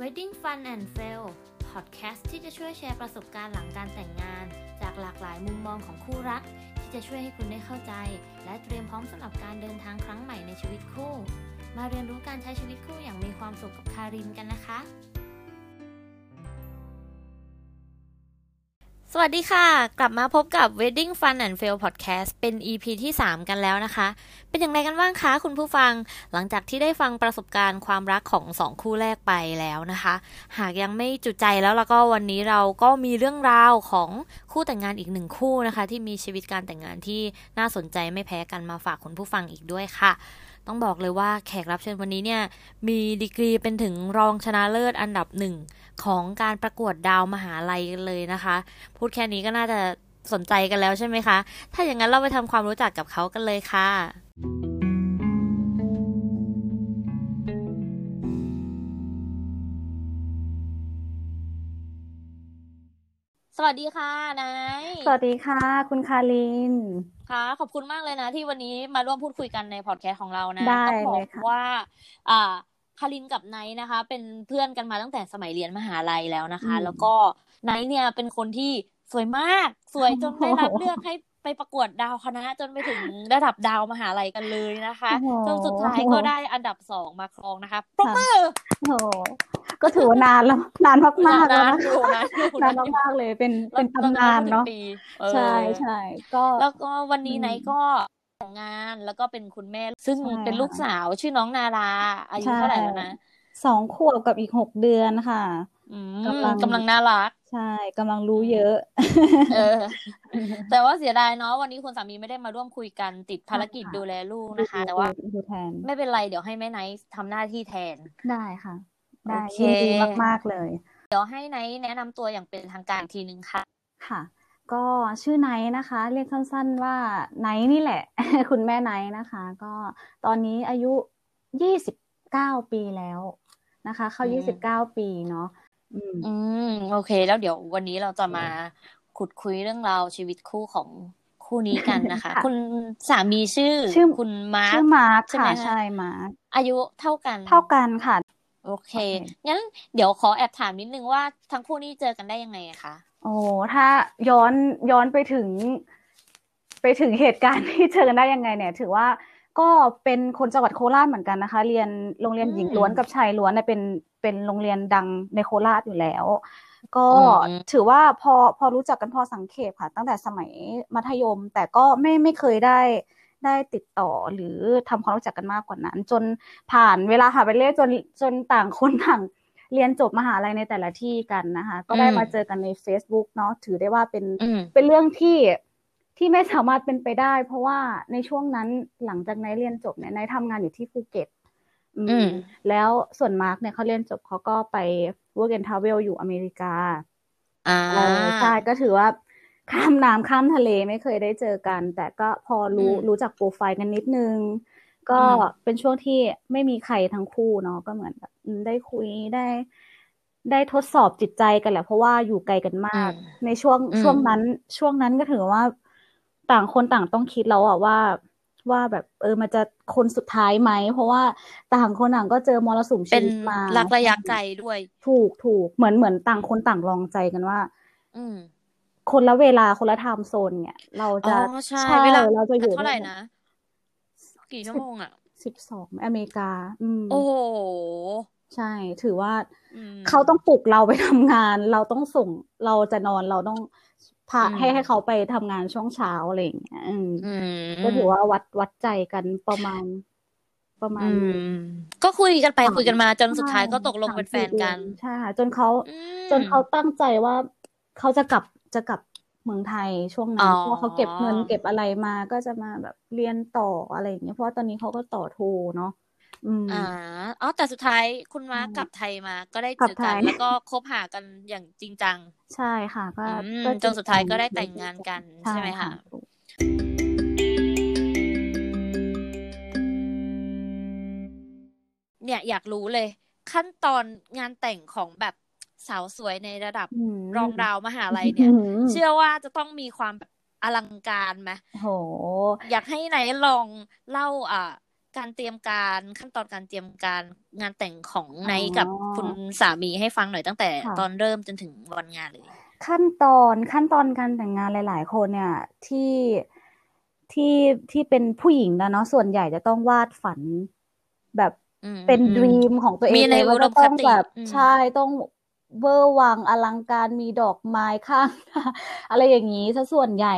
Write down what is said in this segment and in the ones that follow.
Wedding Fun and Fail พอดแคสต์ที่จะช่วยแชร์ประสบการณ์หลังการแต่งงาน จากหลากหลายมุมมองของคู่รัก ที่จะช่วยให้คุณได้เข้าใจ และเตรียมพร้อมสำหรับการเดินทางครั้งใหม่ในชีวิตคู่ มาเรียนรู้การใช้ชีวิตคู่อย่างมีความสุขกับคารินกันนะคะ สวัสดีค่ะ กลับมาพบกับ Wedding Fun and Fail Podcast เป็น EP ที่ 3 กันแล้วนะคะ เป็นอย่างไรกันบ้างคะคุณผู้ฟัง หลังจากที่ได้ฟังประสบการณ์ความรักของสองคู่แรกไปแล้วนะคะ หากยังไม่จุใจแล้วแล้วก็วันนี้เราก็มีเรื่องราวของคู่แต่งงานอีกหนึ่งคู่นะคะ ที่มีชีวิตการแต่งงานที่น่าสนใจไม่แพ้กันมาฝากคุณผู้ฟังอีกด้วยค่ะ ต้องบอกเลยว่าแขกรับเชิญวันนี้เนี่ยมีดีกรีเป็นถึงรองชนะเลิศอันดับหนึ่งของการประกวดดาวมหาลัยเลยนะคะ พูดแค่นี้ก็น่าจะสนใจกันแล้วใช่ไหมคะ ถ้าอย่างนั้นเราไปทำความรู้จักกับเขากันเลยค่ะ สวัสดีค่ะไนท์สวัสดีค่ะ คุณคารินค่ะ ขอบคุณมากเลยนะ ที่วันนี้มาร่วมพูดคุยกันในพอดแคสต์ของเรานะได้ต้องบอกเลยค่ะว่า อ่าคารินกับไนท์นะคะ เป็นเพื่อนกันมาตั้งแต่สมัยเรียนมหาลัยแล้วนะคะอืมแล้วก็ไนท์เนี่ยเป็นคนที่สวยมาก สวยจนได้รับโอ้โหเลือกให้ไปประกวดดาวคณะจนไปถึงระดับดาวมหาลัยกันเลยนะคะโอ้โหจนสุดท้ายก็ได้อันดับสองมาครองนะคะปรบมือโอ้โห ก็ถือว่านานแล้วนานมากๆแล้วนานนะอยู่นานอยู่นานมากๆเลยเป็นเป็นตำนานรเนาะพูดถึงปีเออใช่ใช่ก็แล้วก็วันนี้อืมไนท์ก็แต่งงานแล้วก็เป็นคุณแม่ ซึ่งใช่เป็นลูกสาวชื่อน้องนาราอายุใช่เท่าไหร่แล้วนะสองขวบกับอีกหกเดือนค่ะอืมกำลังกำลังน่ารัก ใช่กำลังรู้เยอะ เออ แต่ว่าเสียดายเนาะวันนี้คุณสามีไม่ได้มาร่วมคุยกันติดภารกิจใช่ค่ะดูแลลูกนะคะ แต่ว่าดูแทนไม่เป็นไรเดี๋ยวให้แม่ไนท์ทำหน้าที่แทนได้ค่ะ ได้โอเคยินดีมาก ๆ เลย เดี๋ยวให้ไนท์แนะนำตัวอย่างเป็นทางการอีกทีนึงค่ะ ค่ะ ก็ชื่อไนท์นะคะ เรียกสั้น ๆ ว่าไนท์นี่แหละ คุณแม่ไนท์นะคะ ก็ตอนนี้อายุยี่สิบเก้าปีแล้วนะคะ เข้าอืมยี่สิบเก้าปีเนาะอืมอืมโอเค แล้วเดี๋ยววันนี้เราจะมาขุดคุยเรื่องราวชีวิตคู่ของคู่นี้กันนะคะค่ะคุณสามีชื่อชื่อคุณมาร์ชื่คอมาร์คใช่ไหมค่ะคะใช่มาร์คอายุเท่ากัน เท่ากันค่ะ โอเคโอเคงั้นเดี๋ยวขอแอบถามนิดนึงว่าทั้งคู่นี้เจอกันได้ยังไงอะคะโอ้ถ้าย้อนย้อนไปถึง ไปถึงเหตุการณ์ที่เจอกันได้ยังไง เนี่ย ถือว่าก็เป็นคนจังหวัดโคราชเหมือนกันนะคะ เรียนโรงเรียนหญิงล้วนกับชายล้วนเนี่ยเป็นเป็นโรงเรียนดังในโคราชอยู่แล้ว ก็อืมถือว่าพอพอรู้จักกันพอสังเขปค่ะ ตั้งแต่สมัยมัธยม แต่ก็ไม่ไม่เคยได้ ได้ติดต่อหรือทำความรู้จักกันมากกว่านั้น จนผ่านเวลาผ่านไปเรื่อยจนจนต่างคนต่างเรียนจบมหาลัยในแต่ละที่กันนะคะ ก็ได้มาเจอกันใน Facebook เนาะถือได้ว่าเป็นอืมเป็นเรื่องที่ที่ไม่สามารถเป็นไปได้ เพราะว่าในช่วงนั้นหลังจากไนท์เรียนจบเนี่ยไนท์ทำงานอยู่ที่ภูเก็ตอืมอืมแล้วส่วนมาร์กเนี่ยเขาเรียนจบเขาก็ไป work and travel อยู่อเมริกาอ่าเออใช่ก็ถือว่า ข้ามน้ำข้ามทะเลไม่เคยได้เจอกัน แต่ก็พอรู้อืมรู้จักโปรไฟล์กันนิดนึง ก็อืมเป็นช่วงที่ไม่มีใครทั้งคู่เนาะก็เหมือนแบบอืมได้คุยได้ ได้ทดสอบจิตใจกันแหละ เพราะว่าอยู่ไกลกันมากอืมในช่วงอืมช่วงนั้น ช่วงนั้นก็ถือว่า ต่างคนต่างต้องคิดแล้วอะว่าว่าแบบเออมันจะคนสุดท้ายไหม เพราะว่าต่างคนต่างก็เจอมรสุมชีเป็นวิตมารักระยะไกลด้วย ถูกถูกเหมือนเหมือนต่างคนต่างลองใจกันว่า อืม คนละเวลาคนละไทม์โซนเนี่ย เราอ๋จะอใช่เวลาเราจะอยู่เท่าไหร่นะกี่ชั่วโมงอะสิบสองอเมริกา อืม โอ้โหใช่ ถือว่าอืมเขาต้องปลุกเราไปทำงาน เราต้องส่งเราจะนอนเราต้องพาอืมให้ให้เขาไปทำงานช่วงเช้าอะไรอย่างเงี้ยอืมอืมก็ถือว่าวัดวัดใจกันประมาณ ประมาณอืมก็คุยกันไปสามคุยกันมา จนสุดท้ายใช่ก็ตกลงเป็นแฟนสามสี่กันเดือใช่ค่ะจนเขาอืมจนเขาตั้งใจว่าเขาจะกลับ จะกลับเมืองไทยช่วงอ๋นั้อนเพราะเขาเก็บเงินเก็บอะไรมาก็จะมาแบบเรียนต่ออะไรอย่างเงี้ยเพราะว่าตอนนี้เขาก็ต่อโทเนาะอืมอ่าอ๋อแต่สุดท้ายคุณมาร์คอืมกลับไทยมาก็ได้กลัเจบอกันไทยแล้วก็คบหากันอย่างจริงจัง ใช่ค่ะก็อืมก็จนสุดท้ายก็ได้แต่งงานกันใช่ไหมคะถูกเนี่ยอยากรู้เลย ขั้นตอนงานแต่งของแบบ สาวสวยในระดับอืมรองดาวมหาลัยเนี่ยอืมเชื่อว่าจะต้องมีความแบบอลังการไหมโห อยากให้ไหนลองเล่าอ่าการเตรียมการขั้นตอนการเตรียมการงานแต่งของไนกับคุณสามีให้ฟังหน่อยตั้งแต่ตอนเริ่มจนถึงวันงานเลย ขั้นตอนขั้นตอนการแต่งงานหลาย ๆ คนเนี่ยที่ที่ที่เป็นผู้หญิงนะเนาะส่วนใหญ่จะต้องวาดฝันแบบเป็นดรีมของตัวเองเลยว่าจะต้องแบบใช่ต้อง เวอร์วังอลังการมีดอกไม้ข้างอะไรอย่างนี้ซะส่วนใหญ่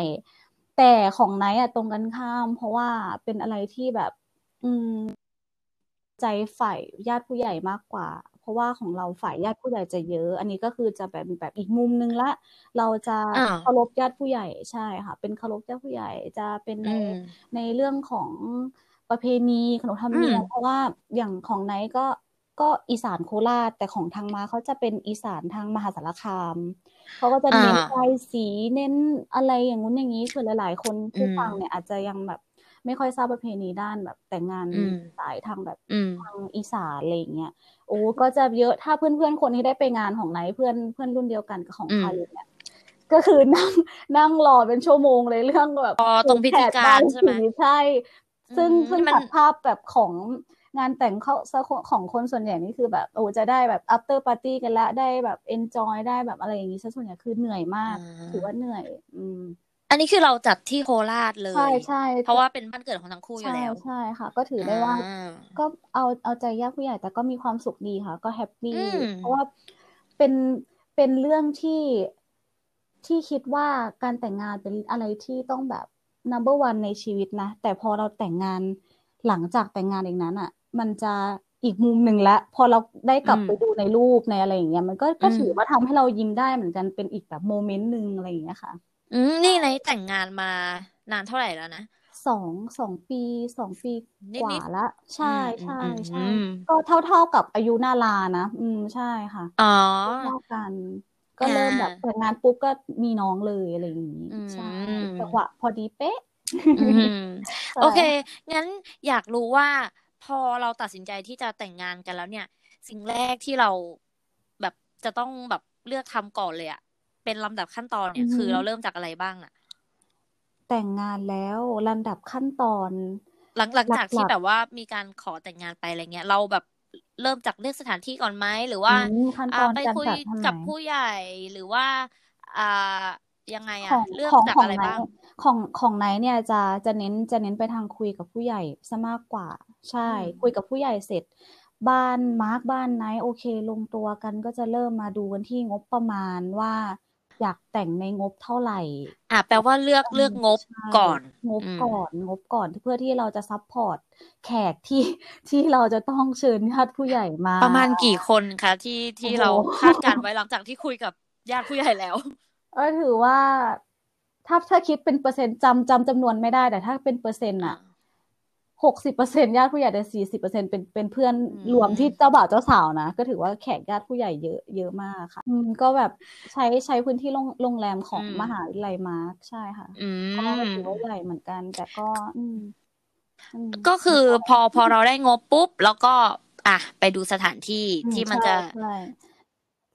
แต่ของไนท์อะตรงกันข้าม เพราะว่าเป็นอะไรที่แบบ อืม ใจฝ่ายญาติผู้ใหญ่มากกว่า เพราะว่าของเราฝ่ายญาติผู้ใหญ่จะเยอะ อันนี้ก็คือจะแบบแบบอีกมุมนึงละ เราจะเคารพญาติผู้ใหญ่ใช่ค่ะ เป็นเคารพญาติผู้ใหญ่จะเป็นในในเรื่องของประเพณีขนบธรรมเนียมเพราะว่าอย่างของไนท์ก็ ก็อีสานโคราชแต่ของทางมาเขาจะเป็นอีสานทางมหาสารคามเขาก็จะเน้นลายสีเน้นอะไรอย่างงู้นอย่างนี้ส่วนหลาย ๆ คนที่ฟังเนี่ยอาจจะยังแบบไม่ค่อยทราบประเพณีด้านแบบแต่งงานสายทางแบบทางอีสานอะไรเงี้ยโอ้ก็จะเยอะถ้าเพื่อนๆคนที่ได้ไปงานของไหนเพื่อนเพื่อนรุ่นเดียวกันกับของใครเนี่ยก็คือนั่งนั่งรอเป็นชั่วโมงเลยเรื่องแบบตรงพิธีการใช่ไหมใช่ ซึ่งซึ่งตัดภาพแบบของ งานแต่งเขาของคนส่วนใหญ่นี่คือแบบโอ้จะได้แบบ after party กันละได้แบบ enjoy ได้แบบอะไรอย่างนี้ซะส่วนใหญ่คือเหนื่อยมาก ถือว่าเหนื่อย อืมอันนี้คือเราจัดที่โคราชเลย ใช่ใช่เพราะว่าเป็นบ้านเกิดของทั้งคู่อยู่แล้ว ใช่ค่ะ ก็ถือได้ว่า ก็เอาเอาใจยากผู้ใหญ่แต่ก็มีความสุขดีค่ะ ก็แฮปปี้เพราะว่าเป็นเป็นเรื่องที่ที่คิดว่าการแต่งงานเป็นอะไรที่ต้องแบบ number one ในชีวิตนะ แต่พอเราแต่งงานหลังจากแต่งงานเองนั้นอะ มันจะอีกมุมหนึ่งละพอเราได้กลับไปดูในรูปในอะไรอย่างเงี้ยมันก็ก็ถือว่าทำให้เรายิ้มได้เหมือนกันเป็นอีกแบบโมเมนต์หนึ่งอะไรอย่างเงี้ยค่ะ อืมนี่ในแต่งงานมานานเท่าไหร่แล้วนะสองสองปีสองปีกว่าละใช่ใช่ใช่ก็เท่าเท่ากับอายุนาลานะอืมใช่ค่ะอ๋อเท่ากัน ก็เริ่มแบบแต่งงานปุ๊บก็มีน้องเลยอะไรอย่างนี้ใช่จังหวะพอดีเป๊ะโอเคงั้นอยากรู้ว่า พอเราตัดสินใจที่จะแต่งงานกันแล้วเนี่ย สิ่งแรกที่เราแบบจะต้องแบบเลือกทำก่อนเลยอะเป็นลำดับขั้นตอนเนี่ยคือเราเริ่มจากอะไรบ้างอะแต่งงานแล้วลำดับขั้นตอน หลังหลังจากที่แบบว่ามีการขอแต่งงานไปอะไรเงี้ย เราแบบเริ่มจากเลือกสถานที่ก่อนไหมหรือว่าไปคุยกับผู้ใหญ่หรือว่าอ่ายังไงอะเลือกจากอะไรบ้างของของไหนเนี่ยจะจะเน้นจะเน้นไปทางคุยกับผู้ใหญ่ซะมากกว่า ใช่ คุยกับผู้ใหญ่เสร็จ บ้านมาร์กบ้านไหนโอเค ลงตัวกันก็จะเริ่มมาดูกันที่งบประมาณว่า อยากแต่งในงบเท่าไหร่ อะแปลว่าเลือกเลือกงบก่อน งบก่อนงบก่อนเพื่อที่เราจะ support แขกที่ที่เราจะต้องเชิญญาติผู้ใหญ่มา ประมาณกี่คนคะที่ที่เราคาดการไว้หลังจากที่คุยกับญาติผู้ใหญ่แล้วก็ถือว่าถ้าถ้าคิดเป็นเปอร์เซ็นต์จำจำจำนวนไม่ได้ แต่ถ้าเป็นเปอร์เซ็นต์อะ หกสิบเปอร์เซ็นต์ญาติผู้ใหญ่แต่สี่สิบเปอร์เซ็นต์เป็นเป็นเพื่อนรวมที่เจ้าบ่าวเจ้าสาวนะ ก็ถือว่าแขกญาติผู้ใหญ่เยอะเยอะมากค่ะอืมก็แบบใช้ใช้พื้นที่โรงแรมของมหาวิทยาลัยมาร์กใช่ค่ะก็ถือว่าใหญ่เหมือนกัน แต่ก็อืมก็คือพอพอเราได้งบปุ๊บ แล้วก็ อะไปดูสถานที่ที่มันจะ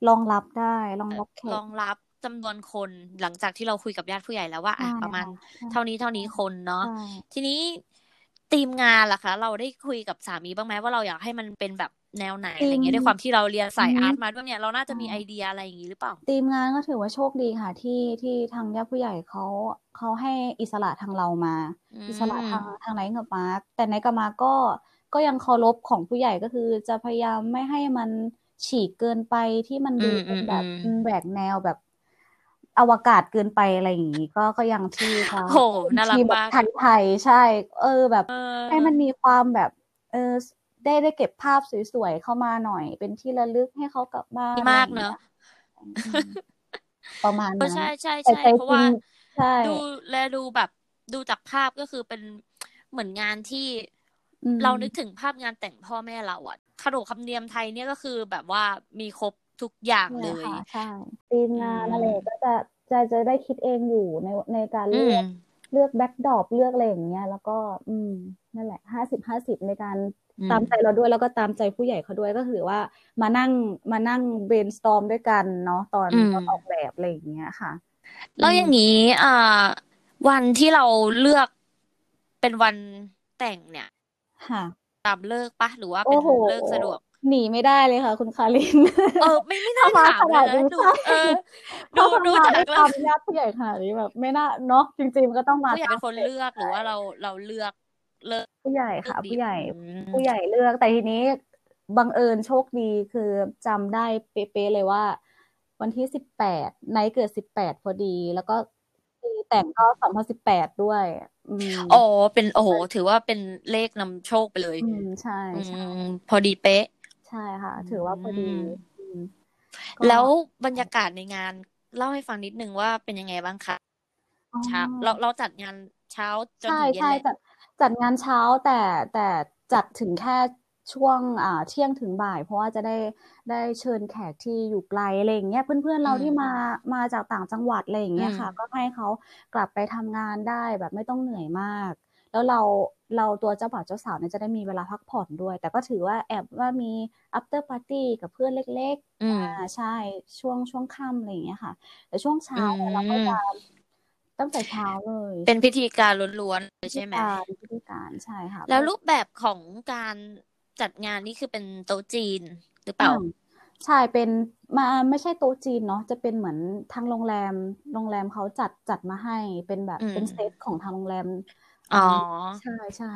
รองรับได้รองรับแขกรองรับจำนวนคนหลังจากที่เราคุยกับญาติผู้ใหญ่แล้วว่าอะประมาณเท่านี้เท่านี้คนเนาะทีนี้ ทีมงานล่ะคะ เราได้คุยกับสามีบ้างไหมว่าเราอยากให้มันเป็นแบบแนวไหนอะไรเงี้ยด้วยความที่เราเรียนสายอาร์ตมาด้วยเนี่ยเราน่าจะมีไอเดียอะไรอย่างนี้หรือเปล่าทีมงานก็ถือว่าโชคดีค่ะ ที่ที่ทางญาติผู้ใหญ่เขาเขาให้อิสระทางเรามา อิสระทางทางไหนกับมาร์กแต่ในกับมาร์กก็ก็ยังเคารพของผู้ใหญ่ก็คือ จะพยายามไม่ให้มันฉีกเกินไปที่มันดูเป็นแบบแบกแนวแบบ อวกาศเกินไปอะไรอย่างนี้ก็ก็ยังที่ค่ะโหน่ารักมากไทยใช่ เออแบบให้มันมีความแบบ เออได้ได้เก็บภาพสวยๆเข้ามาหน่อย เป็นที่ระลึกให้เขากลับบ้านมากเนอะประมาณนั้นใช่ใช่ใช่เพราะว่าดูแลดูแบบดูจากภาพก็คือเป็นเหมือนงานที่เรานึกถึงภาพงานแต่งพ่อแม่เราอะขนบคำเนียมไทยเนี่ยก็คือแบบว่ามีครบ ทุกอย่างเลยใช่ทีมงานอะไรก็จะจะจะได้คิดเองอยู่ในในการเลือกเลือกแบ็กดอปเลือกอะไรอย่างเงี้ย แล้วก็ อืม นั่นแหละห้าสิบห้าสิบในการตามใจเราด้วยแล้วก็ตามใจผู้ใหญ่เขาด้วยก็คือว่ามานั่งมานั่งเบนสตอมด้วยกันเนาะตอนตอนออกแบบอะไรอย่างเงี้ยค่ะ แล้วอย่างนี้อ่าวันที่เราเลือกเป็นวันแต่งเนี่ย ค่ะ ตามเลิกปะหรือว่าเป็นโอ้โหเลิกสะดวก หนีไม่ได้เลยค่ะ คุณคาริน เออ ไม่ไม่น่าถ้ามาถามขเลนาดยนี้นะดูใช่เออดูถ้ามันดูมาจากด้วยเราความญาติผู้ใหญ่ขนาดนี้แบบ ไม่น่าเนาะจริงๆมันก็ต้องมาผู้ใหญ่ตาเป็มนคนสต็ปเลือกหรือว่าเราเราเลือกเลิกผู้ใหญ่เลือกค่ะดีผู้ใหญ่อืมผู้ใหญ่เลือกแต่ทีนี้บังเอิญโชคดีคือจำได้เป๊ะๆเลยว่า วันที่สิบแปดไนท์เกิดสิบแปดพอดี แล้วก็ปีแต่งก็สองพันสิบแปดด้วยอืมอ๋อเป็นโอ้โหถือว่าเป็นเลขนำโชคไปเลย อืมใช่อืใช่มพอดีเป๊ะ ใช่ค่ะ ถือว่าพอดีอืมอืมก็แล้วบรรยากาศในงานเล่าให้ฟังนิดนึงว่าเป็นยังไงบ้างคะอ๋อเช้าเราเราจัดงานเช้าจนใช่ถึงเย็นใช่แหละจัดจัดงานเช้าแต่แต่จัดถึงแค่ช่วงอ่าเที่ยงถึงบ่าย เพราะว่าจะได้ได้เชิญแขกที่อยู่ไกลอะไรอย่างเงี้ยเพื่อนๆเราที่มามาจากต่างจังหวัดอะไรอย่างเงี้ยค่ะ ก็ให้เขากลับไปทำงานได้แบบไม่ต้องเหนื่อยมาก แล้วเราเราตัวเจ้าบ่าวเจ้าสาวเนี่ยจะได้มีเวลาพักผ่อนด้วย แต่ก็ถือว่าแอบว่ามี after party กับเพื่อนเล็กอืมๆอ่าใช่ช่วงช่วงค่ำอะไรอย่างเงี้ยค่ะ แต่ช่วงเช้าเนี่ยอืมเราก็จะตั้งแต่เช้าเลย เป็นพิธีการล้วนๆเลยใช่ไหมการพิธีการใช่ค่ะ แล้วรูปแบบของการจัดงานนี่คือเป็นโต๊ะจีนหรือเปล่าอืมใช่เป็นมาไม่ใช่โต๊ะจีนเนาะจะเป็นเหมือนทางโรงแรม โรงแรมเขาจัดจัดมาให้เป็นแบบอืมเป็นเซตของทางโรงแรม อ๋อ ใช่ใช่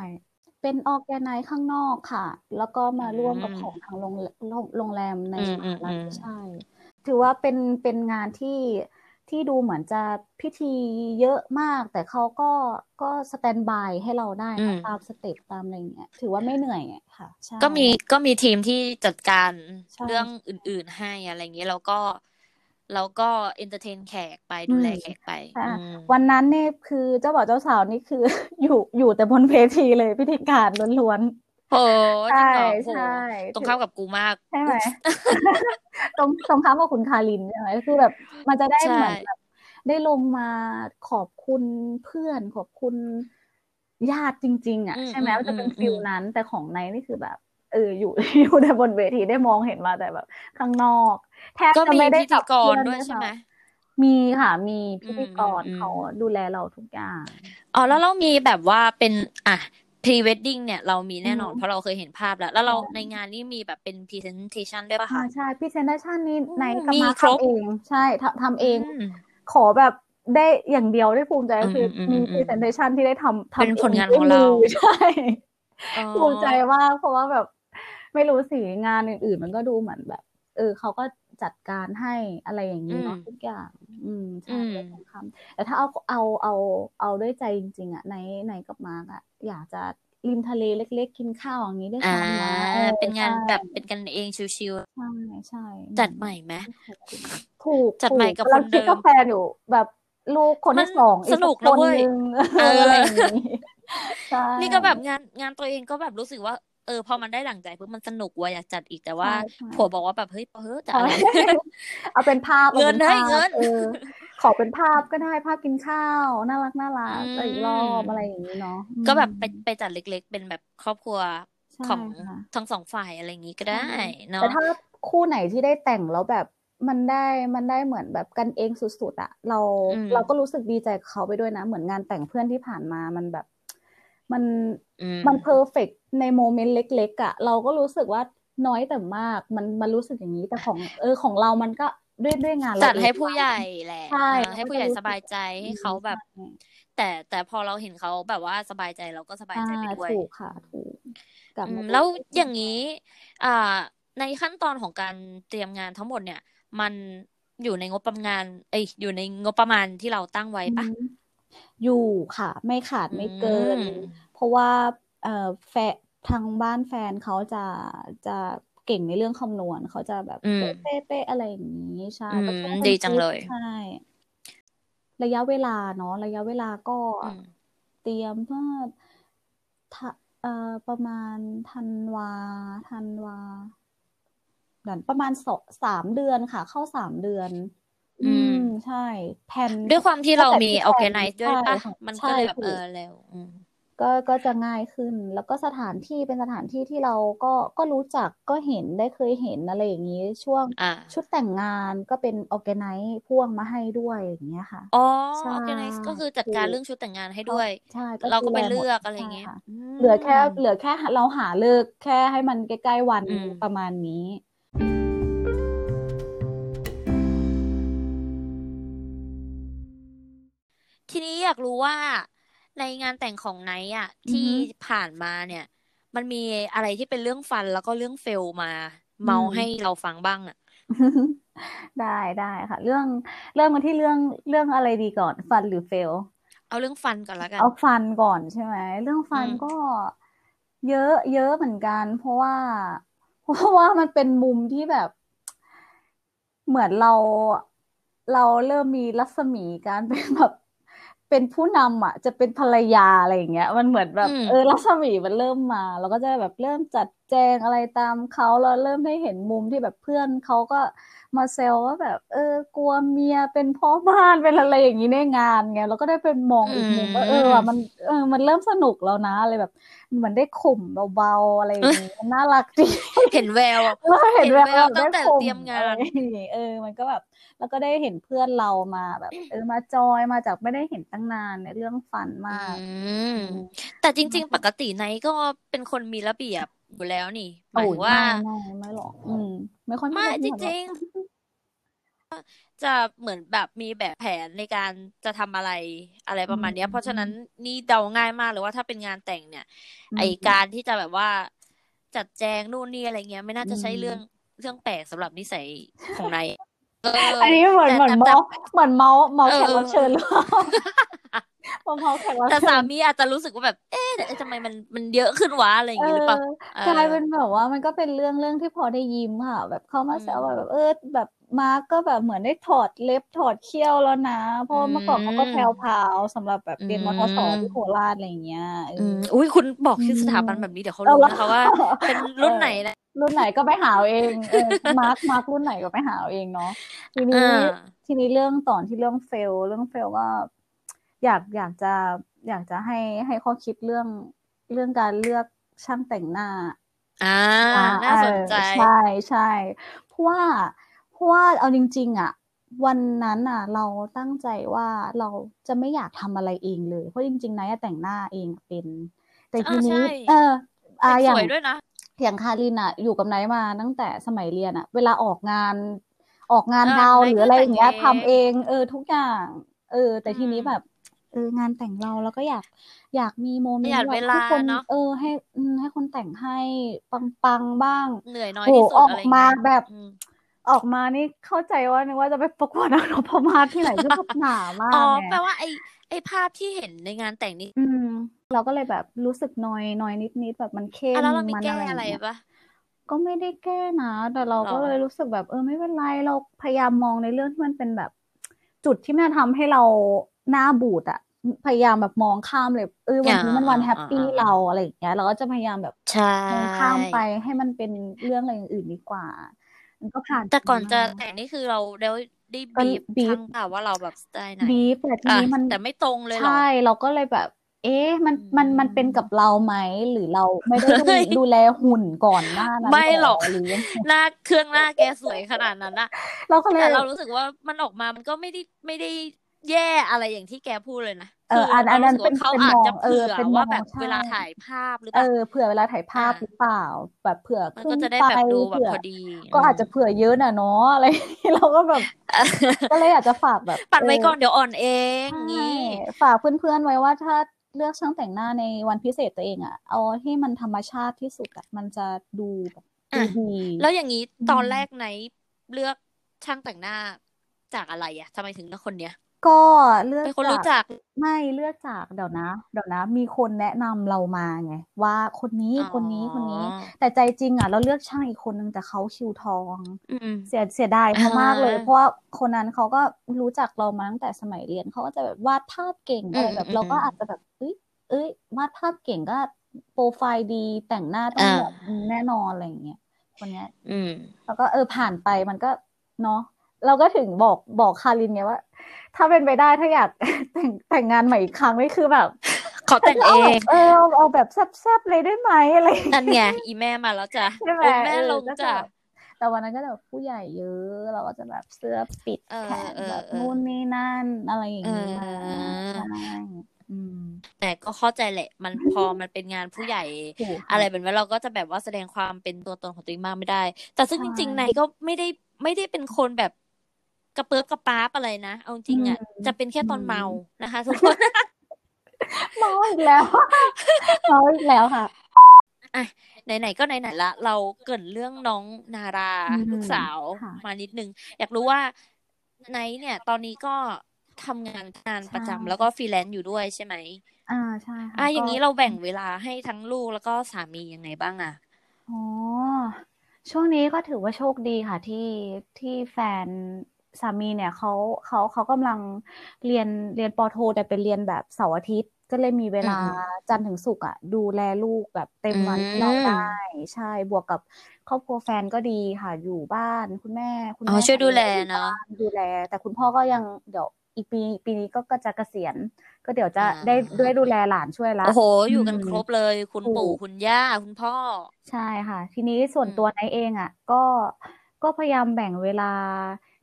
เป็น organize ข้างนอกค่ะ แล้วก็มาร่วมกับอืมของทางโรงโรงโรงแรมในอืมมหาลัยอืมอืมใช่ ถือว่าเป็นเป็นงานที่ที่ดูเหมือนจะพิธีเยอะมาก แต่เขาก็ก็ standby ให้เราได้นะอืมตาม step ตามอะไรอย่างเงี้ย ถือว่าไม่เหนื่อยอะค่ะใช่ก็มีก็มีทีมที่จัดการใช่เรื่องอื่น ๆให้อะไรอย่างเงี้ยแล้วก็ แล้วก็ entertain แขกไปดูแลอืมแขกไปค่ะอืมวันนั้นเนี่ยคือเจ้าบ่าวเจ้าสาวนี่คืออยู่อยู่แต่บนเวทีเลยพิธีการล้วนๆโหๆจริงเหรอโหใช่ตรงข้ามกับกูมากใช่ไหมตรงตรงข้ามกับคุณคารินใช่ไหมคือแบบ มันจะได้ใช่เหมือนแบบได้ลงมาขอบคุณเพื่อนขอบคุณญาติจริง ๆ อะอืมใช่ไหมอืมมันจะเป็นอืมฟิลอืมนั้นแต่ของไนท์นี่คือแบบ เอออยู่อยู่แต่บนเวทีได้มองเห็นมาแต่แบบ ข้างนอก แทบก็จะมีไม่ได้พิธีจับกรเพื่อนด้วยด้วยใช่ไหมซ้ำมีค่ะ มีพิธีกรอืมอืมเขาดูแลเราทุกอย่างอ๋อแล้วเรามีแบบว่าเป็นอะ pre wedding เนี่ยเรามีแน่นอนอืมเพราะเราเคยเห็นภาพแล้ว แล้วเราใช่ในงานนี้มีแบบเป็น presentation ด้วยป่ะอ่าคะใช่พิเซนเ t ชันนี้อืมไนท์กับมีมาครบทำเอง ใช่ทำทำเองอืมขอแบบได้อย่างเดียวได้ภูมิใจก็คืออมอืมมีอืมพรีเซนเ t ชันที่ได้ทำทำเป็นผลงานเด้ของเรามืใช่อ๋อภูมิใจมากเพราะว่าแบบ ไม่รู้สิงานอื่นๆมันก็ดูเหมือนแบบ เออเขาก็จัดการให้อะไรอย่างนี้เนาะอืมทุกอย่าง อืมใช่อืมด้วยคำแต่ถ้าเอาเอาเอาเอาด้วยใจจริง ๆอะในในกับมาร์กอะอยากจะริมทะเลเล็ก ๆ กินข้าวอย่างนี้ด้วยอ่าซ้ำนะเออเป็นงานใช่แบบเป็นกันเองชิวใช่ใช่ๆจัดใหม่ไหมถูกจัดใหม่กับถูคนกำลังคิดเดิมกับแฟนอยู่แบบลูกคนมันที่สองอีสกนุกสันะคนเว้ยนึงเออออะไรอย่างนี้ใช่นี่ก็แบบงานงานตัวเองก็แบบรู้สึกว่า เออพอมันได้ดั่งใจปุ๊บมันสนุกว่ะอยากจัดอีกแต่ว่าใช่ใช่ผัวบอกว่าแบบเฮ้ยพอเฮ้ยจะขออะไรเอาเป็นภาพเงินอาป็ให้ภาพเงินเออขอเป็นภาพก็ได้ภาพกินข้าวน่ารักน่ารักอืมอะไรอีกรอบอะไรอย่างนี้เนาะอืมก็แบบไปไปจัดเล็ก ๆ เป็นแบบครอบครัวใช่ของค่ะทั้งสองฝ่ายอะไรอย่างนี้ก็ได้ใช่เนาะแต่ถ้าคู่ไหนที่ได้แต่งแล้วแบบมันได้มันได้เหมือนแบบกันเองสุดๆอะเราอืมเราก็รู้สึกดีใจกับเขาไปด้วยนะ เหมือนงานแต่งเพื่อนที่ผ่านมามันแบบ มันอืมมัน perfect ใน moment เล็กๆอะเราก็รู้สึกว่าน้อยแต่มากมันมันรู้สึกอย่างนี้แต่ของ เออของเรามันก็ด้วยด้วยงานเราจัดเองให้ผู้ใหญ่แหละใช่เออให้ผู้ใหญ่สบายใจให้เขาแบบใช่แต่แต่พอเราเห็นเขาแบบว่าสบายใจเราก็สบายใจไปอ่าด้วยถูกค่ะถูกกลับอืมามดูแล้วอย่างนี้ อ่า ในขั้นตอนของการเตรียมงานทั้งหมดเนี่ย มันอยู่ในงบประมาณ เอ้ยอยู่ในงบประมาณที่เราตั้งไว้ปะ อืมอยู่ค่ะ ไม่ขาดไม่เกินอืมเพราะว่าเอ่อแฟนทางบ้านแฟนเขาจะจะเก่งในเรื่องคำนวณเขาจะแบบอืมเป๊ะเป๊ะๆอะไรอย่างนี้ใช่อืมก็ช่วยกันดีจังคิดเลยใช่ระยะเวลาเนาะระยะเวลาก็อืมเตรียมเพื่อทะเอ่อประมาณธันวาธันวาเดือนประมาณสองสามเดือนค่ะ เข้าสามเดือน อือืมมใช่แผ่นด้วยความที่เรามีตั้งแต่ออที่แกไนแผ่นซ์ด้วยปะใช่ค่ะมันใช่ก็เลยแบบถูกเออเร็วอืมก็ก็จะง่ายขึ้น แล้วก็สถานที่เป็นสถานที่ที่เราก็ก็รู้จักก็เห็นได้เคยเห็นอะไรอย่างนี้ ช่วงอ่าชุดแต่งงานก็เป็นออแกไนซ์พ่วงมาให้ด้วยอย่างเงี้ยค่ะอ๋อใช่ออแกไนซ์ก็คือจัดการถูกเรื่องชุดแต่งงานให้ด้วยใช่เราก็ไปดูแหมดเลือกอะไรอย่างใช่เงี้ยค่ะอืมเหลือแค่เหลือแค่เราหาเลิกแค่ให้มันใกล้ๆวันอืมประมาณนี้ ทีนี้อยากรู้ว่าในงานแต่งของไนท์อะอือฮึที่ผ่านมาเนี่ย มันมีอะไรที่เป็นเรื่องฟันแล้วก็เรื่องเฟลมา เมาให้เราฟังบ้างอะได้ได้ค่ะ เรื่องเรื่องมาที่เรื่องเรื่องอะไรดีก่อน ฟันหรือเฟล เอาเรื่องฟันก่อนละกัน เอาฟันก่อนใช่ไหมเรื่องฟันอืมก็ เยอะ เยอะเหมือนกัน เพราะว่า เพราะว่ามันเป็นมุมที่แบบ เหมือนเราเราเริ่มมีรัศมีการเป็นแบบ เป็นผู้นำอะ จะเป็นภรรยาอะไรอย่างเงี้ย มันเหมือนแบบอืมเออรัศมีมันเริ่มมาเราก็จะแบบเริ่มจัดแจงอะไรตามเขาเราเริ่มได้เห็นมุมที่แบบเพื่อนเขาก็ มาเซลว่าแบบ เออกลัวเมียเป็นพ่อบ้านเป็นอะไรอย่างนี้ในงานไงเราก็ได้เป็นมองอีกมุมว่าเออว่ะมันเออมันเริ่มสนุกแล้วนะอะไรแบบเหมือนได้ข่มเบาๆอะไรอย่างนี้มันน่ารักดีเห็นแววเออเห็นเห็นแวแวววตั้งแต่ได้ข่มเตรียมงานอะไรอย่างงี้เออ มันก็แบบ แล้วก็ได้เห็นเพื่อนเรามาแบบ เออมาจอยมาจากไม่ได้เห็นตั้งนานในเรื่องฟันมากอืมแต่จริง ๆ ปกติไนท์ก็เป็นคนมีระเบียบอยู่แล้วนี่หมายถึงว่าโอ้ยไม่ไม่ไม่หรอกอืมไม่ค่อยไม่ระจเบียบหอริกงๆ จะเหมือนแบบมีแบบแผนในการจะทำอะไรอะไรประมาณเนี้ยอืมเพราะฉะนั้นนี่เดาง่ายมากเลยว่าถ้าเป็นงานแต่งเนี่ยอืมไอการที่จะแบบว่าจัดแจงนู่นนี่อะไรเงี้ย ไม่น่าจะใช่อืมเรื่องเรื่องแปลกสำหรับนิสัยของนายเอออันนี้เหมือนแต่เหมือนแต่เมาส์เหมือนเมาส์เมาส์เออแขกรับเชิญหรือเปล่าเมาส์แขกรับแต่เชิสาญมีอาจจะรู้สึกว่าแบบเอ๊ะเอ๊ะทำไมมันมันเยอะขึ้นวะอะไรอย่างงี้หรือเปล่าเออกลายเป็นแบบว่ามันก็เป็นเรื่องเรื่องที่พอได้ยิ้มค่ะ แบบเข้ามาแซวว่าแบบเออแบบ มาร์กก็แบบเหมือนได้ถอดเล็บถอดเขี้ยวแล้วนะ เพราะว่าเมื่อก่อนเขาก็แพรวพราวสำหรับแบบเรียนมทสที่โคราชอะไรอย่างเงี้ยเออือมอุ้ยคุณบอกชื่ออืมสถาบันแบบนี้เดี๋ยวเขาเอารู้ละนะคะว่าเป็นรุ่นไหนนะรุ่นไหนก็ไปหาเอาเองเออมาร์กมาร์กรุ่นไหนก็ไปหาเอาเองเนาะทีนี้อ่าทีนี้เรื่องตอนที่เรื่อง fail เรื่อง fail ว่า อยากอยากจะอยากจะให้ให้ข้อคิดเรื่องเรื่องการเลือกช่างแต่งหน้า อ่าอ่าน่าสนใจเออใช่ใช่เพราะว่าเพราะ ว่าเอาจริง ๆ อะ วันนั้นอะ เราตั้งใจว่าเราจะไม่อยากทำอะไรเองเลย เพราะจริงๆนายอะแต่งหน้าเองเป็น แต่ทีนี้อ่าใช่เอออ่าแต่อย่างสวยด้วยนะอย่างคารินอะ อยู่กับไนท์มาตั้งแต่สมัยเรียนอะ เวลาออกงานออกงานเออดาวไนท์หรือก็อะไรอย่างเงี้ยแต่งทำเองเอง เออ ทุกอย่าง เออ แต่ทีนี้อืมแบบเอองานแต่งเราแล้วก็อยากอยากมีโมเมนประหยัต์ดแบบเวลาให้คนเนอะเออ ให้อืมให้คนแต่งให้ปังๆบ้าง เหนื่อยน้อยโหที่สุดออกอะไรอย่างมาเงี้ยแบบ อืมออกมานี่เข้าใจว่านึกว่าจะไปประกวดนางนพมาศที่ไหนคือแบบหนามากอ๋อไงแปลว่าไอไอภาพที่เห็นในงานแต่งนี้อืม เราก็เลยแบบรู้สึกนอยนอยนิดๆแบบมันเข้อะมแล้วเรามีมันแก้อะไรออะไรย่างเงี้ยปะก็ไม่ได้แก้นะแต่เราหรอก็เลยรู้สึกแบบเออไม่เป็นไรเราพยายามมองในเรื่องที่มันเป็นแบบ จุดที่มันทำให้เราหน้าบูดอะพยายามแบบมองข้ามเลยเออวันนี้มันวัน happy เราอะไรอย่างเงี้ยเราก็จะพยายามแบบใช่มองข้ามไปให้มันเป็นเรื่องอะไรอย่างอื่นดีกว่า มันก็ผ่านแต่ก่อนจะมาแต่งนี่คือเราได้ได้ก็บีบบีบช่างเปล่าว่าเราแบบสไตล์ไหนีฟแต่ทีอะนี้มันแต่ไม่ตรงเลยเหรอใช่ เราก็เลยแบบ เอ๊ะมันอืมมันมันเป็นกับเราไหมหรือเราไม่ได้ดูเฮ้ยดูแลหุ่นก่อนหน้านั้นไม่หรอกหรือยังไงหน้าเครื่องหน้าแกสวยขนาดนั้นอะเราก็เลยแต่เรารู้สึกว่ามันออกมามันก็ไม่ได้ไม่ได้แย่อะไรอย่างที่แกพูดเลยนะ เอออันอันนั้นเรารู้สึกว่าเขาเป็นอาจจะเป็นมองเอเผื่ออเป็นมองว่าแบบใช่เวลาถ่ายภาพหรือเปเอล่าอเผื่อเวลาถ่ายภาพอ่าหรือเปล่า แบบเผื่อมันขึ้ก็นจะได้ไปแบบดูแบบเผื่อพอดีก็อาจจะเผื่อเยอะน่ะเนาะอะไรอย่างงี้เราก็แบบก็เลยอยากจะฝากแบบปัดไว้เออก่อนเดี๋ยวอ่อนเองใช่งี้ฝากเพื่อนๆไว้ว่าถ้าเลือกช่างแต่งหน้าในวันพิเศษตัวเองอะเอาให้มันธรรมชาติที่สุดอะมันจะดูแบบดูอะดีแล้วอย่างนี้อืมตอนแรกไหนเลือกช่างแต่งหน้าจากอะไรอะทำไมถึงเลือกคนเนี้ย ก็เลือกเป็นคนจากรู้จักไม่เลือกจากเดี๋ยวนะ เดี๋ยวนะ มีคนแนะนำเรามาไงว่าคนนี้อ๋อคนนี้คนนี้ แต่ใจจริงอะ เราเลือกช่างอีกคนนึงแต่เขาคิวทองอืมเสียเสียดายเขามากเลยอ่าเพราะว่าคนนั้นเขาก็รู้จักเรามาตั้งแต่สมัยเรียนเขาก็จะแบบวาดภาพเก่งอะไรแบบอืมเราก็อืมอาจจะแบบเอ้ยเอ้ยวาดภาพเก่งก็โปรไฟล์ดีแต่งหน้าต้องอ่าแบบแน่นอนอะไรอย่างเงี้ยคนเนี้ย อืม แล้วก็เออผ่านไปมันก็เนาะเราก็ถึงบอกบอกคารินไงว่า ถ้าเป็นไปได้ถ้าอยากแต่งแต่งงานใหม่อีกครั้งนี่คือแบบเขาแต่งเองเออเอาเอาแบบแซ่บๆเลยได้ไหมอะไรนั่นไงอีแม่มาแล้วจ้ะใช่ไหมโอ้แม่เออลงก็จะจ้ะแบบแต่วันนั้นก็แบบผู้ใหญ่เยอะ เราก็จะแบบเสื้อปิดเออแขนเออแบบเออนู่นนี่นั่นอะไรอย่างนี้มาเออใช่อืมแต่ก็เข้าใจแหละ มันพอมันเป็นงานผู้ใหญ่ถูกค่ะอะไรแบบนี้เราก็จะแบบว่าแสดงความเป็นตัวตนของตัวเองมากไม่ได้ แต่ซึ่งใช่จริงๆในก็ไม่ได้ไม่ได้เป็นคนแบบ กระเปิบกระป๊าบอะไรนะ เอาจริงๆอะอืมจะเป็นแค่ตอนอืมเมานะคะทุกคนเมาอีกแล้วเมาอีกแล้วค่ะไหนๆก็ไหนๆละ เราเกริ่นเรื่องน้องนาราอืมลูกสาวค่ะมานิดนึง อยากรู้ว่าไนท์เนี่ย ตอนนี้ก็ทำงานงานประจำใช่แล้วก็ฟรีแลนซ์อยู่ด้วยใช่ไหมอ่าใช่ค่ะอะอย่างนี้ก็เราแบ่งเวลาให้ทั้งลูกแล้วก็สามียังไงบ้างอะอ๋อช่วงนี้ก็ถือว่าโชคดีค่ะที่ที่แฟน สามีเนี่ยเขาเขาเขากำลังเรียนเรียนป.โท แต่เป็นเรียนแบบเสาร์อาทิตย์ ก็เลยมีเวลาอืมจันทร์ถึงศุกร์อะ ดูแลลูกแบบเต็มวันให้เราอืมได้ ใช่บวกกับครอบครัวแฟนก็ดีค่ะ อยู่บ้านคุณแม่ คุณอ๋อแม่ช่วยดูแลสามีก็อยู่เนาะบ้านดูแล แต่คุณพ่อก็ยังเดี๋ยวอีกปีปีนี้ก็ก็จะเกษียณ ก็เดี๋ยวจะอ่าได้ได้ดูแลหลานช่วยละโอ้โห อยู่กันอืมครบเลย คุณถูกปู่คุณย่าคุณพ่อ ใช่ค่ะ ทีนี้ส่วนอืมตัวไนท์เองอะ ก็ก็พยายามแบ่งเวลา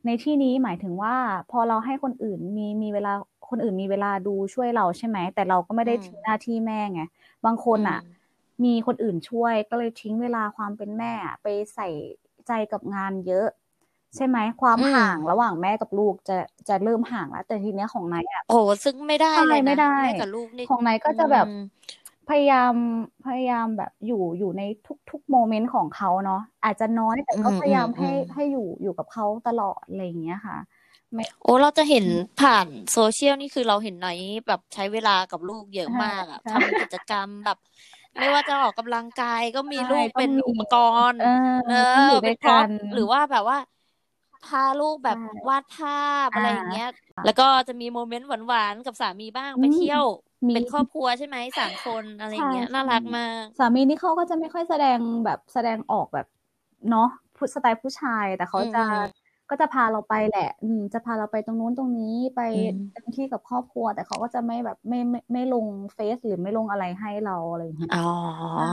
ในที่นี้หมายถึงว่าพอเราให้คนอื่นมีมีเวลาคนอื่นมีเวลาดูช่วยเราใช่ไหม แต่เราก็ไม่ได้ทิ้งหน้าที่แม่ไง บางคนอะ มีคนอื่นช่วยก็เลยทิ้งเวลาความเป็นแม่อะไปใส่ใจกับงานเยอะ ใช่ไหมความอืมห่างระหว่างแม่กับลูกจะจะเริ่มห่างแล้ว แต่ทีเนี้ยของไนท์อะโอ้โหซึ่งไม่ได้ใช่เลยนะไม่ได้แม่กับลูกนี่ของไนท์ก็จะแบบอืม พยายามพยายามแบบอยู่อยู่ในทุกๆ moment ของเขาเนาะอาจจะน้อยแต่ก็อืมพยายามอืมให้อืมให้อยู่อยู่กับเขาตลอดอะไรอย่างเงี้ยค่ะไม่โอ้เราจะเห็นผ่านโซเชียลนี่คือเราเห็นไหนแบบใช้เวลากับลูกเยอะมากอะใช่ทำกิจกรรมแบบ ไม่ว่าจะออกกำลังกายก็มีใช่ลูกต้องเป็นมีอุปกรณ์ เออเอต้องออยู่ด้เป็วนยพร็กัอพนหรือว่าแบบว่าพาลูกแบบใช่วาดภาพอะไรอ่าอย่างเงี้ย แล้วก็จะมีโมเมนต์หวานๆกับสามีบ้างอืมไปเที่ยวมีเป็นครอบครัวใช่ไหมสามคนอะไรอย่างเงี้ยใช่น่ารักมากสามีนี่เขาก็จะไม่ค่อยแสดงแบบแสดงออกแบบเนาะผู้สไตล์ผู้ชายแต่เขาจะอืมก็จะพาเราไปแหละ อืมจะพาเราไปตรงนู้นตรงนี้ไปอืมเต็มที่กับครอบครัว แต่เขาก็จะไม่แบบไม่ไม่ไม่ลงเฟซหรือไม่ลงอะไรให้เราอะไรอย่างเงี้ยอ๋อใช่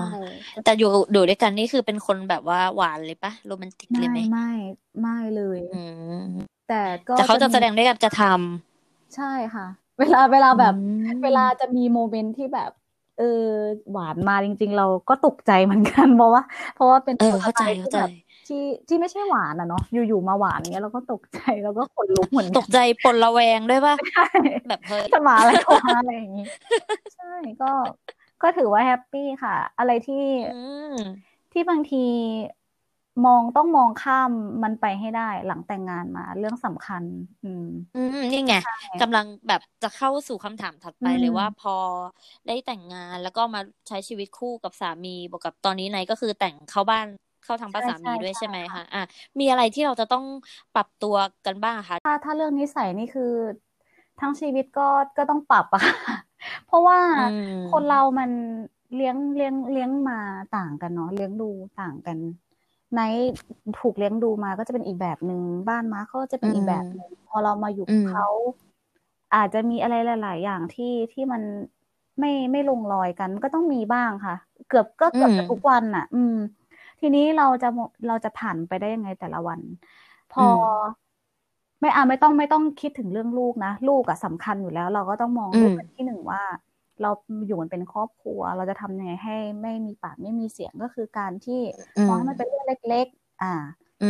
แต่อยู่อยู่ด้วยกันนี่คือเป็นคนแบบว่าหวานเลยปะโรแมนติกเลยไหมไม่ไม่ไม่เลย อืม แต่ก็แต่เขาจะมีแสดงด้วยการกระทใช่ค่ะ เวลาเวลาำแบบอืมเวลาจะมีโมเมนต์ที่แบบเออหวานมาจริง ๆ เราก็ตกใจเหมือนกันเพราะว่า เพราะว่าเป็นเออสเข้าไตใจล์เข้าที่ใจแบบที่ที่ไม่ใช่หวานอะเนาะอยู่ๆมาหวานเงี้ยเราก็ตกใจเราก็ขนลุกเหมือนตกันกใจปนระแวงด้วยป่ะใช่แบบเฮ้ยจะมาอะไรวะอะไรอย่างงี้ใช่ก็ก็ถือว่าแฮปปี้ค่ะ อะไรที่อืมที่บางที มองต้องมองข้ามมันไปให้ได้หลังแต่งงานมาเรื่องสำคัญ อืม อืมนี่ไงใช่กำลังแบบจะเข้าสู่คำถามถัดไปอืมเลยว่าพอได้แต่งงานแล้วก็มาใช้ชีวิตคู่กับสามีบวกกับตอนนี้ไนก็คือแต่งเข้าบ้านเข้าทางบ้านใช่สามีใช่ด้วยใช่ใช่ไหมค่ะคะอะมีอะไรที่เราจะต้องปรับตัวกันบ้างคะถ้าถ้าเรื่องนิสัยนี่คือ ทั้งชีวิตก็ก็ต้องปรับอะค่ะเพราะว่าอืมคนเรามันเลี้ยงเลี้ยงเลี้ยงมาต่างกันเนาะเลี้ยงดูต่างกัน ไนท์ถูกเลี้ยงดูมาก็จะเป็นอีกแบบหนึ่งบ้านมาเขาก็จะเป็นอีกแบบหนึ่งพอเรามาอยู่อืกับมเขาอาจจะมีอะไรหลาย ๆ อย่างที่ที่มันไม่ไม่ลงรอยกัน ก็ต้องมีบ้างค่ะ เกือบก็เกือบจะอืมทุกวันน่ะ อืม ทีนี้เราจะเราจะผ่านไปได้ยังไงแต่ละวัน พออือมไม่อะไม่ต้องไม่ต้องคิดถึงเรื่องลูกนะ ลูกอะสำคัญอยู่แล้ว เราก็ต้องมองอืลูมกเป็นที่หนึ่งว่า เราอยู่กันเป็นครอบครัว เราจะทำยังไงให้ไม่มีปากไม่มีเสียงก็คือการที่อืมองมให้มันเป็นเรื่องเล็ก ๆ อ่า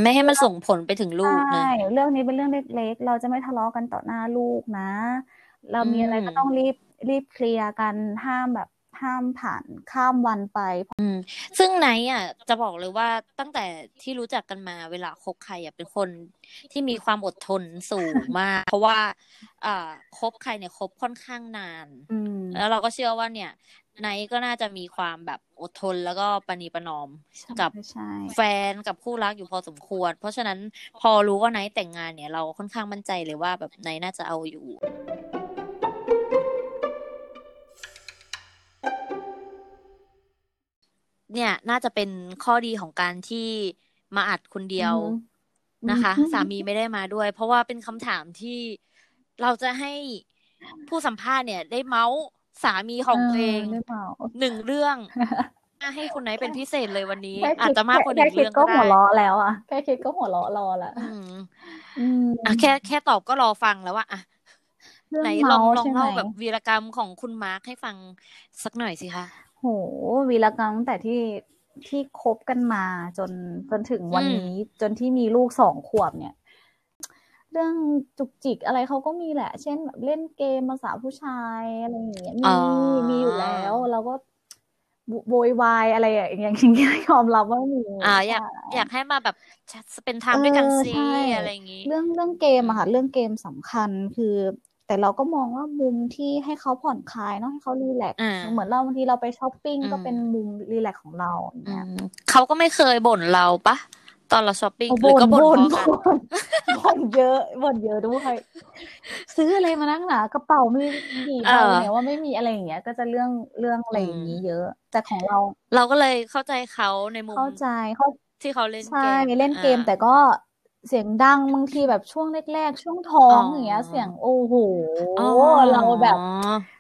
ไม่ให้มันส่งผลไปถึงลูกนะใช่เรื่องนี้เป็นเรื่องเล็ก ๆ เราจะไม่ทะเลาะกันต่อหน้าลูกนะ เราอืมีอะไรมก็ต้องรีบรีบเคลียร์กันห้ามแบบ ห้ามผ่านข้ามวันไปซึ่งไนท์อะ จะบอกเลยว่าตั้งแต่ที่รู้จักกันมาเวลาคบใครอะเป็นคนที่มีความอดทนสูงมาก เพราะว่าอ่าคบใครเนี่ยคบค่อนข้างนานอืมแล้วเราก็เชื่อว่าเนี่ยไนท์ก็น่าจะมีความแบบอดทนแล้วก็ประนีประนอมใช่กับใช่แฟนกับคู่รักอยู่พอสมควร เพราะฉะนั้นพอรู้ว่าไนท์แต่งงานเนี่ย เราค่อนข้างมั่นใจเลยว่าแบบไนท์น่าจะเอาอยู่ เนี่ยน่าจะเป็นข้อดีของการที่มาอัดคนเดียวอือฮึนะคะอือฮึสามีไม่ได้มาด้วย เพราะว่าเป็นคำถามที่เราจะให้ผู้สัมภาษณ์เนี่ย ได้เมาส์สามีของตัวเองหรือเปล่าหนึ่งเรื่องให้คุณไนท์เป็นพิเศษเลยวันนี้แค่อาจคิดจะมากกว่าหแค่นึ่งคิดเรื่องก็ก็หัได้วเราะแล้วอะแค่คิดก็หัวเราะรอละอืมอืมอะแค่แค่ตอบก็รอฟังแล้วว่าอะเรื่องไหนลองเมาส์ลองใช่ไหมเล่าแบบวีรกรรมของคุณมาร์คให้ฟังสักหน่อยสิคะ โหวีรกรรมตั้งแต่ที่ที่คบกันมาจนจนถึงวันอืมนี้จนที่มีลูกสองขวบเนี่ย เรื่องจุกจิกอะไรเขาก็มีแหละ เช่นแบบเล่นเกมประสาผู้ชายอะไรอย่างเงี้ยอ๋มีอมีอยู่แล้วเราก็โวยวายอะไรอย่างอย่างเงี้ยยอมรับว่ามีอ่าอยากใช่อยากให้มาแบบเป็น time ด้วยกันเออซิใช่อะไรอย่างงี้ เรื่องเรื่องเกมอะค่ะ เรื่องเกมสำคัญคือ แต่เราก็มองว่ามุมที่ให้เขาผ่อนคลายเนาะให้เขา relax อ่าเหมือนเราบางทีเราไปช้อปปิ้งอืมก็เป็นมุม relax ของเราอย่างอืเงี้ยมเขาก็ไม่เคยบ่นเราปะตอนเราช้อปปิ้งโอ้หรือก็บ่นบ่นพอกันบ่นบ่นเยอะบ่นเยอะด้วยซื้ออะไรมานักหนากระเป๋ามีกี่เอใบอเนี่ยว่าไม่มีอะไรอย่างเงี้ย ก็จะเรื่องเรื่องอะไรอย่างงี้อืมเยอะ แต่ของเรา เราก็เลยเข้าใจเขาในมุมเข้าใจเข้าที่เขาเล่นใช่เกมเล่นเกมอ่าแต่ก็ เสียงดังบางทีแบบช่วงแรกๆ ช่วงท้องอ๋ออย่างเงี้ย เสียงโอ้โหอ๋อเราแบบ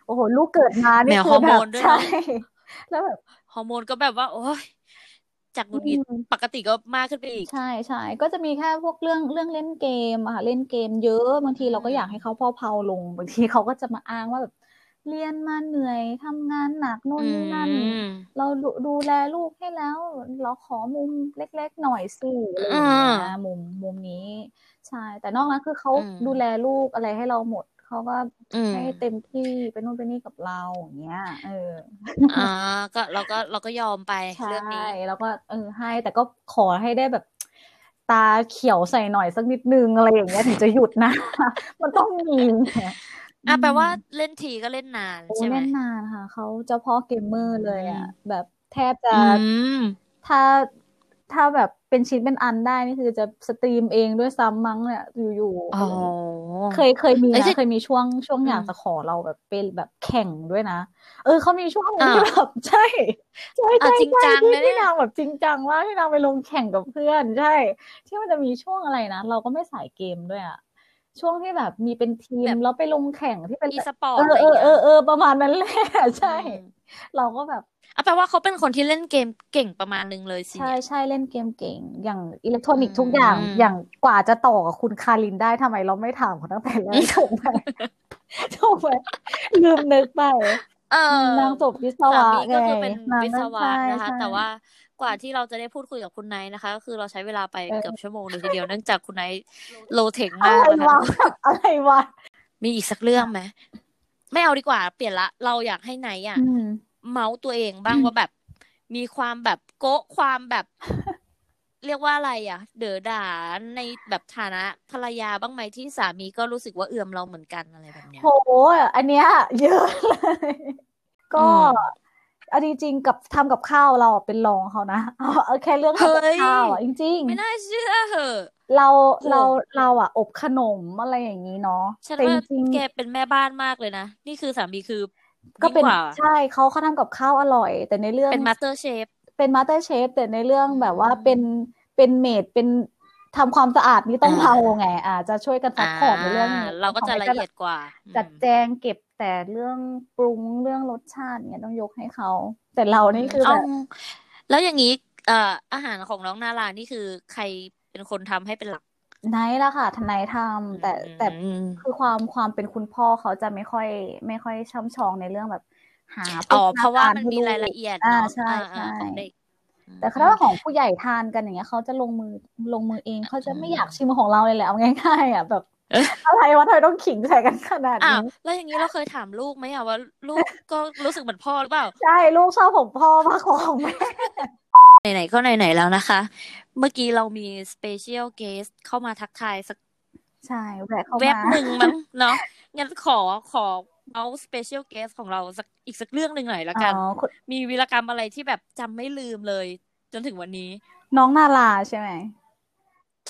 โอ้โห ลูกเกิดมานี่แมวคืฮออร์แบโมบนด้วยใช่เนอะแล้วแบบฮอร์โมนก็แบบว่า โอ้ยจากหงุดหงิดอืมปกติก็มากขึ้นไปอีก ใช่ใช่ก็จะมีแค่พวกเรื่องเรื่องเล่นเกมอะค่ะเล่นเกมเยอะบางทีอืมเราก็อยากให้เขาพอเพาลง บางทีเขาก็จะมาอ้างว่าแบบ เรียนมาเหนื่อยทำงานหนักโน่นอืนี่นั่นมเราดูดูแลลูกให้แล้ว เราขอมุมเล็ก ๆ หน่อยสิอะไรออืย่างเงี้มยมุมมุมนี้ ใช่ แต่นอกนั้นคือเขาอืมดูแลลูกอะไรให้เราหมดเขาก็อืมให้เต็มที่ไปนู่นไปนี่กับเราอย่างเงี้ย เอออ่าก็เราก็เราก็ยอมไปใช่เรื่องนี้แล้วก็เออให้ แต่ก็ขอให้ได้แบบตาเขียวใส่หน่อยสักนิดนึงอะไรอย่างเงี้ยถึงจะหยุดนะ มันต้องมีเนี่ย อะแปลว่าอืมเล่นทีก็เล่นนานโอ้ใช่ไหมเล่นนานค่ะเขาเจ้าพ่อเกมเมอร์เลยอะอืมแบบแทบจะอืมถ้าถ้าแบบเป็นชิ้นเป็นอันได้นี่คือจะ stream เองด้วยซ้ำมั้งเนี่ยอยู่ๆอ๋อเคยเคยมีเอ้ยนะที่เคยมีช่วงช่วงอืมอยากจะขอเราแบบเป็นแบบแข่งด้วยนะ เออเขามีช่วงหนึงอ่าที่แบบใช่ใช่อะใช่จริงใช่จังที่เลยเนี่ที่ยนางแบบจริงจังมากที่นางไปลงแข่งกับเพื่อน ใช่ ที่มันจะมีช่วงอะไรนะเราก็ไม่สายเกมด้วยอะ ช่วงที่แบบมีเป็นทีมแบบแล้วไปลงแข่งที่เป็นอีสปอร์เอตออะไรเออเงี้เอยอเออประมาณนั้นแหละใช่อืมเราก็แบบอะแปลว่าเขาเป็นคนที่เล่นเกมเก่งประมาณนึงเลยสิใช่เนี่ยใช่เล่นเกมเก่ง อย่างอิเล็กทรอนิกส์อืมทุกอย่าง อย่างกว่าจะต่อกับคุณคารินได้ทำไมเราไม่ถามเขาตั้งแต่แรกถูกไหมถูกไหมลืมนึกไปเออนางจบวิศสาวะมีไงก็คือเป็นนางวิศก็วะใช่นะคะใช่แต่ว่า กว่าที่เราจะได้พูดคุยกับคุณไนท์นะคะ ก็คือเราใช้เวลาไปเออเกือบชั่วโมงเลยทีเดียวเนื่องจากคุณไนท์ low tech อะมากไรนะคะวะอะไรวะมีอีกสักเรื่องไหมไม่เอาดีกว่า เปลี่ยนละ เราอยากให้ไนท์อะอืมเมาส์ตัวเองบ้างว่าแบบ มีความแบบโก๊ะความแบบ เรียกว่าอะไรอะ เด๋อด่าในแบบฐานะภรรยาบ้างไหมที่สามีก็รู้สึกว่าเอื่อมเราเหมือนกันอะไรแบบเนี้ยโหอันเนี้ยเยอะเลยก็อืม เอาจริงๆกับทำกับข้าวเราอะเป็นรองเขานะเอาเอาแค่เรื่องทำกับเฮ้ยข้าวอะจริงไม่น่าเชื่อเหอะๆเราโหเราเราอะ อบขนมอะไรอย่างนี้เนาะฉันแต่จว่าริงแกเป็นแม่บ้านมากเลยนะ นี่คือสามีคือๆก็ยิ่งเป็นกว่าใช่เขาเขาทำกับข้าวอร่อย แต่ในเรื่องเป็น master chef เป็น master chef แต่ในเรื่องอืมแบบว่าเป็นเป็น maid เป็นทำความสะอาดนี่ต้องอ่าเราไง อ่า จะช่วยกัน support ในเรื่องนี้เราก็จะละเอียดกว่า จัดอืมแจงเก็บ แต่เรื่องปรุงเรื่องรสชาติเนี่ยต้องยกให้เขา แต่เรานี่คือเอาแบบแล้วอย่างนี้เอ่ออาหารของน้องนารานี่คือใครเป็นคนทำให้เป็นหลักไนท์ละค่ะทนายทำแต่แต่อืมคือความความเป็นคุณพ่อเขาจะไม่ค่อย ไม่ค่อยช่ำชองในเรื่องแบบ หาอ๋อโภชเพราะว่าการมันให้มีลูกรายละเอียดอ่าเนาะใช่อ่าใช่ๆของเด็กแต่ถ้าของผู้ใหญ่ทานกันอย่างเงี้ยเขาจะลงมือลงมือเองเขาจะไม่อยากชิมของเราเลยแหละเอาง่ายๆอะแบบเอ๊ะอะไรวะทำไมต้องขิงใส่กันขนาดอ้าวนี้แล้วอย่างนี้เราเคยถามลูกไหมอะว่า ลูกก็รู้สึกเหมือนพ่อหรือเปล่า ใช่ ลูกชอบของพ่อมากกว่าของแม่ไหนๆก็ไหนๆแล้วนะคะ เมื่อกี้เรามี special guest เข้ามาทักทายสักใช่แวะเข้าเว็บมาหนึ่งมั้งเนาะงั้นขอขอเอา special guest ของเราสักอีกสักเรื่องหนึ่งหน่อยละอ๋กันอคุณมีวีรกรรมอะไรที่แบบจำไม่ลืมเลย จนถึงวันนี้ น้องนาราใช่ไหม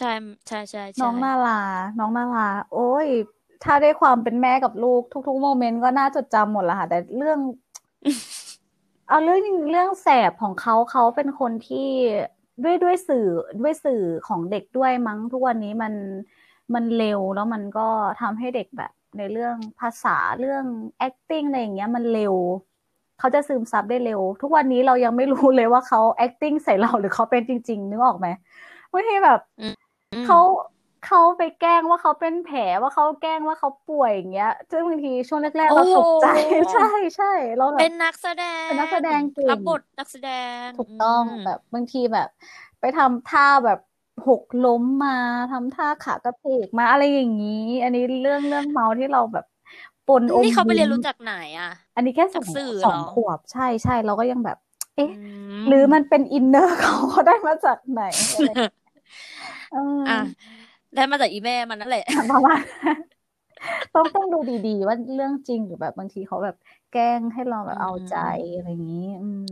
ใช่ใช่ใช่ใช่น้องนาราน้องนาราโอ้ย ถ้าได้ความเป็นแม่กับลูกทุก ๆ moment ก็น่าจดจำหมดละค่ะ แต่เรื่อง เอาเรื่องเรื่องแสบของเขาเขาเป็นคนที่ด้วยด้วยสื่อด้วยสื่อของเด็กด้วยมั้งทุกวันนี้มันมันเร็วแล้วมันก็ทำให้เด็กแบบ ในเรื่องภาษาเรื่อง acting อะไรอย่างเงี้ยมันเร็วเขาจะซึมซับได้เร็ว ทุกวันนี้เรายังไม่รู้เลยว่าเขา acting ใส่เราหรือเขาเป็นจริง ๆ นึกออกไหมบางทีแบบอืม เขาเขาไปแกล้งว่าเขาเป็นแผลว่าเขาแกล้งว่าเขาป่วยอย่างเงี้ย ซึ่งบางทีช่วงแรกๆเราตกใจโอ้ใช่ใช่เราแบบเป็นนักแสดงเป็นนักแสดงเก่งรับบทนักแสดงถูกต้องมแบบบางทีแบบ ไปทำท่าแบบหกล้มมาทำท่าขากระเพกมาอะไรอย่างนี้ อันนี้เรื่องเรื่องเมาที่เราแบบปนอมนี่เขาไปเรียนยิ้มรู้จากไหนอะ อันนี้แค่สจาอกงสื่อสองเหรอขวบใช่ใช่เราก็ยังแบบ เอ๊ะอืหรือมันเป็นอินเนอร์เขาเขาได้มาจากไหนอะไร เอออะได้มาจากอีแม่มันนั่นแหละประมาณนั้นต้องต้องดูดีๆ ว่าเรื่องจริงหรือแบบบางทีเขาแบบแกล้งให้เราแบบเอาใจอะไรอย่างนี้อืม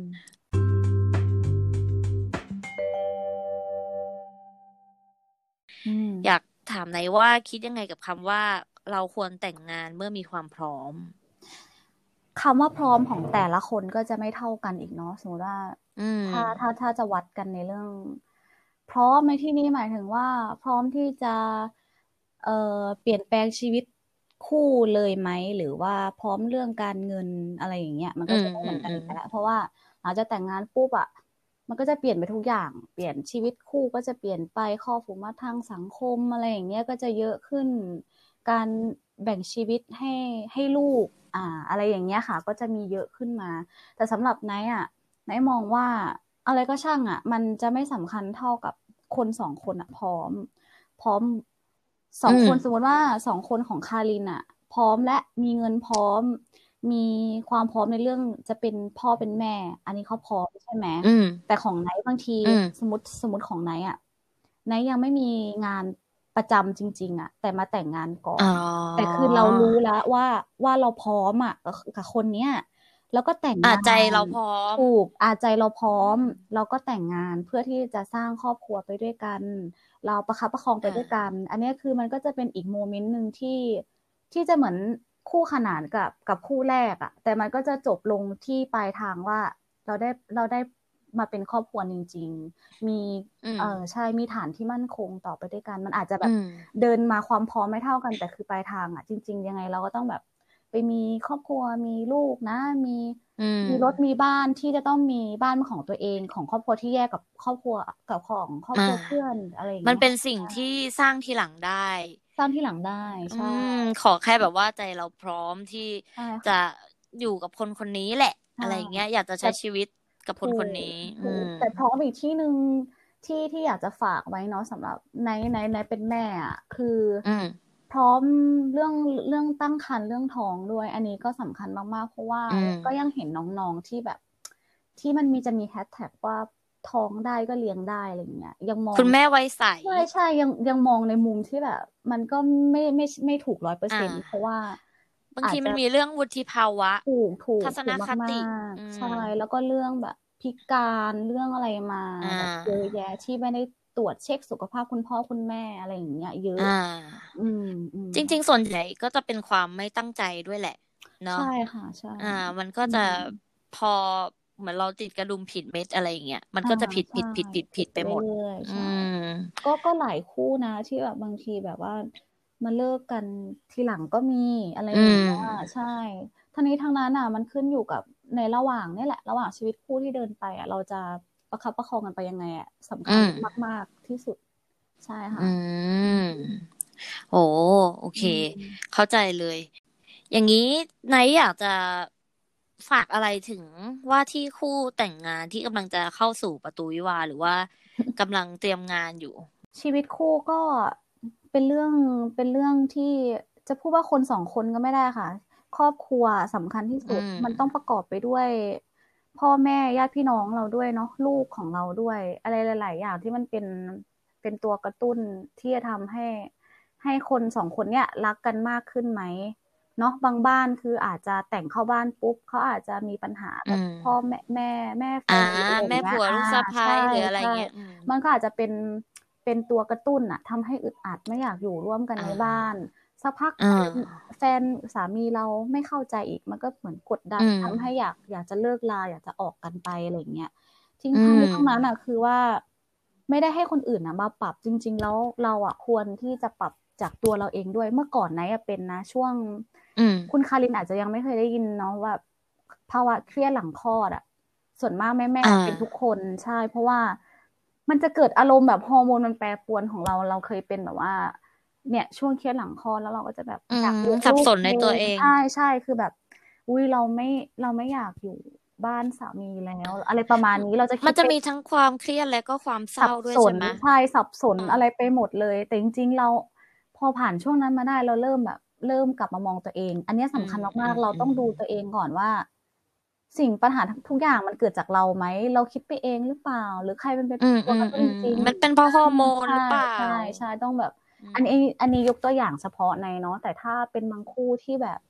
อืมอยากถามไหนว่าคิดยังไงกับคำว่าเราควรแต่งงานเมื่อมีความพร้อมคำว่าพร้อมของแต่ละคนก็จะไม่เท่ากันอีกเนาะสมมติว่าอืมถ้าถ้าถ้าจะวัดกันในเรื่อง พร้อมในที่นี้หมายถึงว่า พร้อมที่จะเอ่อเปลี่ยนแปลงชีวิตคู่เลยไหมหรือว่าพร้อมเรื่องการเงินอะไรอย่างเงี้ยมันก็จะไม่เหมือนกันอีกแล้วเพราะว่าหลังจากแต่งงานปุ๊บอะมันก็จะเปลี่ยนไปทุกอย่าง เปลี่ยนชีวิตคู่ก็จะเปลี่ยนไปข้อผูกมัดทางสังคมอะไรอย่างเงี้ยก็จะเยอะขึ้น การแบ่งชีวิตให้ให้ลูก อ่า อะไรอย่างเงี้ยค่ะ ก็จะมีเยอะขึ้นมา แต่สำหรับไนท์อะไนท์มองว่า อะไรก็ช่างอะ มันจะไม่สำคัญเท่ากับคนสองคนอะ พร้อม พร้อมสองอืมคนสมมติว่าสองคนของคารินอะ พร้อมและมีเงินพร้อม มีความพร้อมในเรื่องจะเป็นพ่อเป็นแม่ อันนี้เขาพร้อมใช่ไหมอืมแต่ของไนท์บางทีอืมสมมติสมมติของไนท์อะไนท์ยังไม่มีงานประจำจริง ๆอะ แต่มาแต่งงานก่อนอ๋อแต่คือเรารู้แล้วว่าว่าเราพร้อมอะกับกับคนเนี้ย แล้วก็แต่งอะงานใจเราพร้อมถูกอาใจเราพร้อม เราก็แต่งงานเพื่อที่จะสร้างครอบครัวไปด้วยกัน เราประคับประคองไปอ่าด้วยกัน อันเนี้ยคือมันก็จะเป็นอีกโมเมนต์หนึ่งที่ที่จะเหมือนคู่ขนานกับกับคู่แรกอะแต่มันก็จะจบลงที่ปลายทางว่าเราได้เราได้มาเป็นครอบครัวจริง ๆ มีอืมเออใช่มีฐานที่มั่นคงต่อไปด้วยกัน มันอาจจะแบบอืมเดินมาความพร้อมไม่เท่ากันแต่คือปลายทางอะจริง ๆ ยังไงเราก็ต้องแบบ ไปมีครอบครัวมีลูกนะ มีอืมมีรถมีบ้านที่จะต้องมีบ้านของตัวเองของครอบครัวที่แยกกับครอบครัวกับของครอบครัวอ่าเพื่อนอะไรอย่างมันเงี้ยเป็นสิ่งที่สร้างทีหลังได้ สร้างที่หลังได้ใช่อืมขอแค่แบบว่าใจเราพร้อมที่ใช่ค่ะจะอยู่กับคนคนนี้แหละใช่อะไรอย่างเงี้ย อยากจะใช้ชีวิตกับคนคนนี้ถูอืกมแต่พร้อมอีกที่หนึ่งที่ที่อยากจะฝากไว้เนาะสำหรับในในในเป็นแม่อะคืออืม พร้อมเรื่องเรื่องตั้งครรภ์เรื่องท้องด้วย อันนี้ก็สำคัญมากๆ เพราะว่าอืมก็ยังเห็นน้องๆที่แบบ ที่มันมีจะมีแฮชแท็กว่าท้องได้ก็เลี้ยงได้อะไรอย่างเงี้ยยังมองคุณแม่ไว้ใสใช่ใช่ยังยังมองในมุมที่แบบ มันก็ไม่ไม่ไม่ถูกร้อยเปอร์เซ็นต์อ่าเพราะว่าบางทีอาจจะมันมีเรื่องวุฒิภาวะถูกถูกทัศนถูกคติมากอืมๆใช่แล้วก็เรื่องแบบพิการเรื่องอะไรมาอ่าแบบเยอะแยะที่ไม่ได้ ตรวจเช็คสุขภาพคุณพ่อคุณแม่อะไรอย่างเงี้ยเยอะอ่าอืมอืมจริง ๆ ส่วนใหญ่ก็จะเป็นความไม่ตั้งใจด้วยแหละ เนาะใช่ค่ะใช่อ่า มันก็จะอืมพอเหมือนเราติดกระดุมผิดเม็ดอะไรอย่างเงี้ยมันก็จะผิดผิดผิดผิดผิดไปหมดเรื่อยๆอืใช่มก็ก็หลายคู่นะ ที่แบบบางทีแบบว่ามาเลิกกันทีหลังก็มีอะไรอย่างเงี้ยอืมใช่ทั้งนี้ทั้งนั้นอะมันขึ้นอยู่กับในระหว่างนี่แหละ ระหว่างชีวิตคู่ที่เดินไปอะเราจะ ประคับประคองกันไปยังไงอะสำคัญมาก ๆ ที่สุด ใช่ค่ะ อืมโอ้โอเคอืมเข้าใจเลย อย่างนี้ไนท์อยากจะฝากอะไรถึงว่าที่คู่แต่งงานที่กำลังจะเข้าสู่ประตูวิวาห์หรือว่ากำลังเตรียมงานอยู่ ชีวิตคู่ก็เป็นเรื่องเป็นเรื่องที่จะพูดว่าคนสองคนก็ไม่ได้ค่ะ ครอบครัวสำคัญที่สุดอืมมันต้องประกอบไปด้วย พ่อแม่ญาติพี่น้องเราด้วยเนาะลูกของเราด้วย อะไรหลาย ๆ อย่างที่มันเป็นเป็นตัวกระตุ้นที่จะทำให้ให้คนสองคนเนี้ยรักกันมากขึ้นไหมเนาะบางบ้านคืออาจจะแต่งเข้าบ้านปุ๊บเขาอาจจะมีปัญหากับอืมพ่อแม่แม่แม่แฟอ่านหรืออะไรอย่างแม่เงี้ยผัวลูกสะอ่าใภ้ใช่หรืออะไรใช่เงี้ยอืมมันก็อาจจะเป็นเป็นตัวกระตุ้นอะทำให้อึดอัดไม่อยากอยู่ร่วมกันอ่าในบ้าน สักพักอ่าแฟนแฟนสามีเราไม่เข้าใจอีกมันก็เหมือนกดดันอืมทำให้อยากอยากจะเลิกลาอยากจะออกกันไปอะไรอย่างเงี้ยทิ้งอืท้ายมทั้งนั้นอะคือว่า ไม่ได้ให้คนอื่นอะมาปรับจริง ๆ แล้วเราอะควรที่จะปรับจากตัวเราเองด้วยเมื่อก่อนไนท์เป็นนะ ช่วงคุณคารินอาจจะยังไม่เคยได้ยินเนาะว่าภาวะเครียดหลังคลอดอะส่วนมากแม่แม่เป็นทุกคนใช่ เพราะว่ามันจะเกิดอารมณ์แบบฮอร์โมนมันแปรปรวนของเราเราเคยเป็นแบบว่า เนี่ย ช่วงเครียดหลังคลอดแล้วเราก็จะแบบอยากสับสนในตัวเองใช่ใช่คือแบบ อุ้ยเราไม่เราไม่อยากอยู่บ้านสามีแล้ว อะไรประมาณนี้เราจะมันจะมีทั้งความเครียดและก็ความเศร้าด้วยใช่ไหมใช่สับสนอะไรไปหมดเลย แต่จริงๆเราพอผ่านช่วงนั้นมาได้เราเริ่มแบบ เริ่มกลับมามองตัวเอง อันนี้สำคัญมากๆเราต้องดูตัวเองก่อนว่า สิ่งปัญหาทุกอย่างมันเกิดจากเราไหมเราคิดไปเองหรือเปล่า หรือใครเป็นเป็นตัวกระตุ้นจริงมันเป็นเพราะฮอร์โมนหรือเปล่าใช่ใช่ต้องแบบ อันนี้อันนี้ยกตัวอย่างเฉพาะในเนาะแต่ถ้าเป็นบางคู่ที่แบบ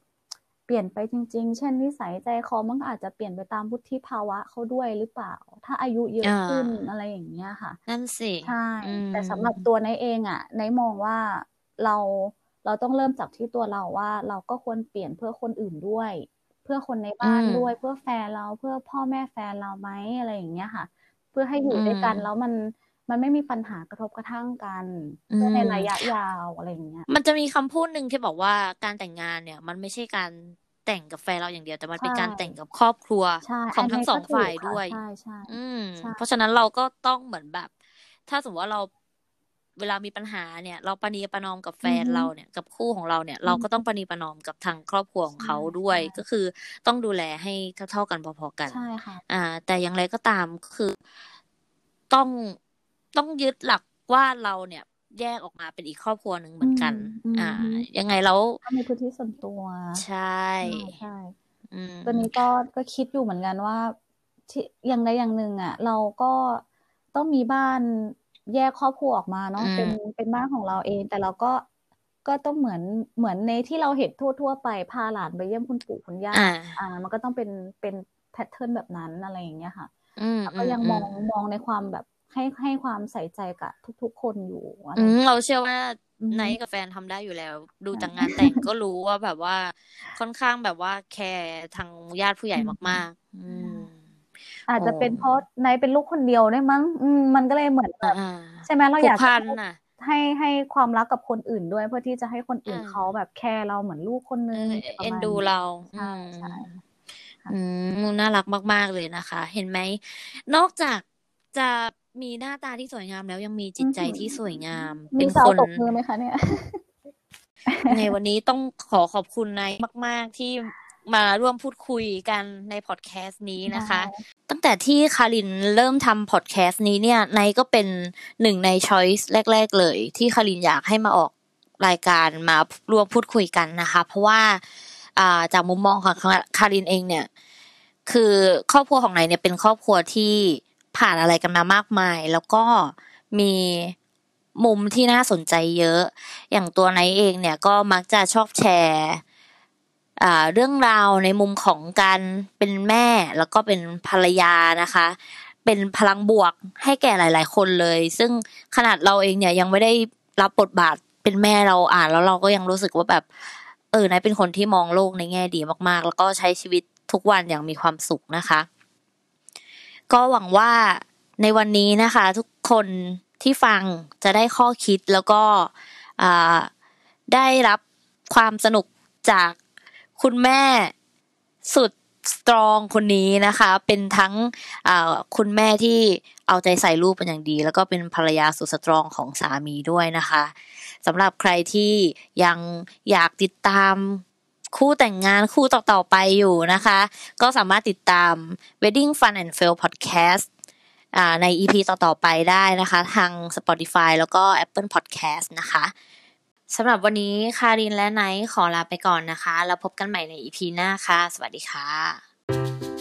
เปลี่ยนไปจริง ๆ เช่นนิสัยใจคอมันอาจจะเปลี่ยนไปตามวุฒิภาวะเขาด้วยหรือเปล่า ถ้าอายุเยอะขึ้นอะไรอย่างเงี้ยค่ะ นั่นสิใช่แต่สำหรับตัวนายเองอะนายมองว่าเราเราต้องเริ่มจากที่ตัวเราว่า เราก็ควรเปลี่ยนเพื่อคนอื่นด้วย เพื่อคนในบ้านด้วย เพื่อแฟนเราเพื่อพ่อแม่แฟนเราไหมอะไรอย่างเงี้ยค่ะ เพื่อให้อยู่ด้วยกันแล้วมัน มันไม่มีปัญหากระทบกระทั่งกันเพื่อในระยะยาวอะไรอย่างเงี้ย มันจะมีคำพูดหนึ่งที่บอกว่าการแต่งงานเนี่ย มันไม่ใช่การแต่งกับแฟนเราอย่างเดียว แต่มันเป็นการแต่งกับครอบครัวของทั้งสองฝ่ายด้วยใช่ใช่อืมเพราะฉะนั้นเราก็ต้องเหมือนแบบ ถ้าสมมติว่าเราเวลามีปัญหาเนี่ย เราปณีประนอมกับแฟนเราเนี่ย กับคู่ของเราเนี่ย เราก็ต้องปณีประนอมกับทางครอบครัวของเขาด้วย ก็คือต้องดูแลให้เท่าๆกันพอๆกันใช่ค่ะอ่า แต่อย่างไรก็ตามคือต้อง ต้องยึดหลักว่าเราเนี่ยแยกออกมาเป็นอีกครอบครัวหนึ่งเหมือนกัน อ่า ยังไงแล้วมีพื้นที่ส่วนตัว ใช่ใช่ตัวนี้ก็ก็คิดอยู่เหมือนกันว่า ที่อย่างใดอย่างหนึ่งอะ เราก็ต้องมีบ้านแยกครอบครัวออกมาเนาะเป็นเป็นบ้านของเราเอง แต่เราก็ก็ต้องเหมือนเหมือนในที่เราเห็นทั่วทั่วไปพาหลานไปเยี่ยมคุณปู่คุณย่าอ่า มันก็ต้องเป็นเป็นแพทเทิร์นแบบนั้นอะไรอย่างเงี้ยค่ะก็ยังมองมองในความแบบ ให้ให้ความใส่ใจกับทุก ๆ คนอยู่อืมเราเชื่อว่าไนท์กับแฟนทำได้อยู่แล้ว ดูจากงานแต่งก็รู้ว่าแบบว่าค่อนข้างแบบว่าแคร์ทางญาติผู้ใหญ่มาก ๆ อืมอาจจะเป็นเพราะไนท์เป็นลูกคนเดียวได้มั้ง อืมมันก็เลยเหมือนแบบใช่ไหมเราอยากให้ให้ความรักกับคนอื่นด้วยเพื่อที่จะให้คนอื่นเขาแบบแคร์เราเหมือนลูกคนนึงเอ็นดูเราใช่ใช่อืมน่ารักมาก ๆ เลยนะคะ เห็นไหม นอกจากจะ มีหน้าตาที่สวยงามแล้วยังมีจิตใจที่สวยงาม เป็นคนตบมือไหมคะเนี่ยในวันนี้ต้องขอขอบคุณนายมาก ๆ ที่มาร่วมพูดคุยกันในพอดแคสต์นี้นะคะ ตั้งแต่ที่คารินเริ่มทำพอดแคสต์นี้เนี่ยนายก็เป็นหนึ่งในช้อยส์แรก ๆ เลย ที่คารินอยากให้มาออกรายการมาร่วมพูดคุยกันนะคะ เพราะว่าจากมุมมองของคารินเองเนี่ย คือครอบครัวของนายเนี่ยเป็นครอบครัวที่ ผ่านอะไรกันมามากมาย แล้วก็มีมุมที่น่าสนใจเยอะ อย่างตัวไนเองเนี่ยก็มักจะชอบแชร์เรื่องราวในมุมของการเป็นแม่แล้วก็เป็นภรรยานะคะ เป็นพลังบวกให้แก่หลาย ๆ คนเลย ซึ่งขนาดเราเองเนี่ยยังไม่ได้รับบทบาทเป็นแม่เราอ่านแล้วเราก็ยังรู้สึกว่าแบบ เออนายเป็นคนที่มองโลกในแง่ดีมาก ๆ แล้วก็ใช้ชีวิตทุกวันอย่างมีความสุขนะคะ ก็หวังว่าในวันนี้นะคะ ทุกคนที่ฟังจะได้ข้อคิดแล้วก็ได้รับความสนุกจากคุณแม่สุดสตรองคนนี้นะคะ เป็นทั้งคุณแม่ที่เอาใจใส่ลูกเป็นอย่างดี แล้วก็เป็นภรรยาสุดสตรองของสามีด้วยนะคะสำหรับใครที่ยังอยากติดตาม คู่แต่งงานคู่ต่อๆไปอยู่นะคะ ก็สามารถติดตาม Wedding Fun and Fail Podcast ใน EP ต่อๆไปได้นะคะ ทาง Spotify แล้วก็ Apple Podcast นะคะสำหรับวันนี้คารินและไนท์ขอลาไปก่อนนะคะ แล้วพบกันใหม่ใน EP หน้าค่ะ สวัสดีค่ะ